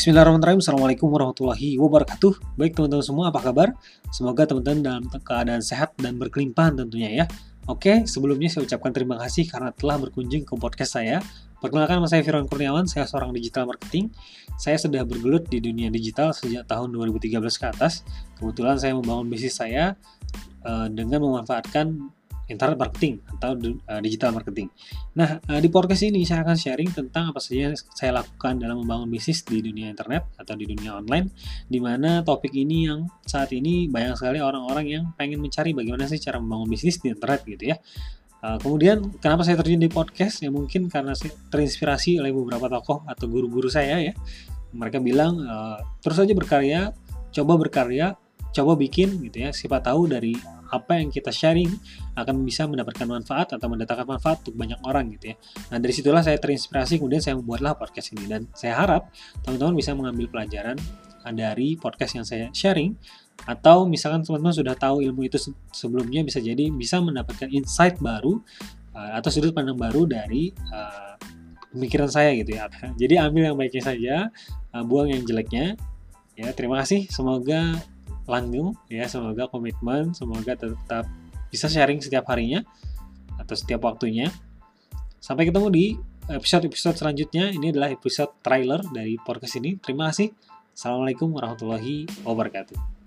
Bismillahirrahmanirrahim. Assalamualaikum warahmatullahi wabarakatuh. Baik teman-teman semua, apa kabar? Semoga teman-teman dalam keadaan sehat dan berkelimpahan tentunya ya. Oke, sebelumnya saya ucapkan terima kasih karena telah berkunjung ke podcast saya. Perkenalkan, saya Firman Kurniawan, saya seorang digital marketing. Saya sudah bergelut di dunia digital sejak tahun 2013 ke atas. Kebetulan saya membangun bisnis saya uh, dengan memanfaatkan internet marketing atau uh, digital marketing. Nah, uh, di podcast ini saya akan sharing tentang apa saja yang saya lakukan dalam membangun bisnis di dunia internet atau di dunia online, di mana topik ini yang saat ini banyak sekali orang-orang yang pengen mencari bagaimana sih cara membangun bisnis di internet gitu ya. Uh, kemudian kenapa saya terjun di podcast? Ya mungkin karena saya terinspirasi oleh beberapa tokoh atau guru-guru saya ya. Mereka bilang terus saja berkarya, coba berkarya, coba bikin gitu ya. Siapa tahu dari apa yang kita sharing akan bisa mendapatkan manfaat atau mendatangkan manfaat untuk banyak orang gitu ya. Nah dari situlah saya terinspirasi kemudian saya membuatlah podcast ini dan saya harap teman-teman bisa mengambil pelajaran dari podcast yang saya sharing atau misalkan teman-teman sudah tahu ilmu itu sebelumnya bisa jadi bisa mendapatkan insight baru uh, atau sudut pandang baru dari uh, pemikiran saya gitu ya. Jadi ambil yang baiknya saja, uh, buang yang jeleknya. Ya, terima kasih. Semoga langgeng ya semoga komitmen semoga tetap bisa sharing setiap harinya atau setiap waktunya. Sampai ketemu di episode-episode selanjutnya. Ini adalah episode trailer dari podcast ini. Terima kasih. Assalamualaikum warahmatullahi wabarakatuh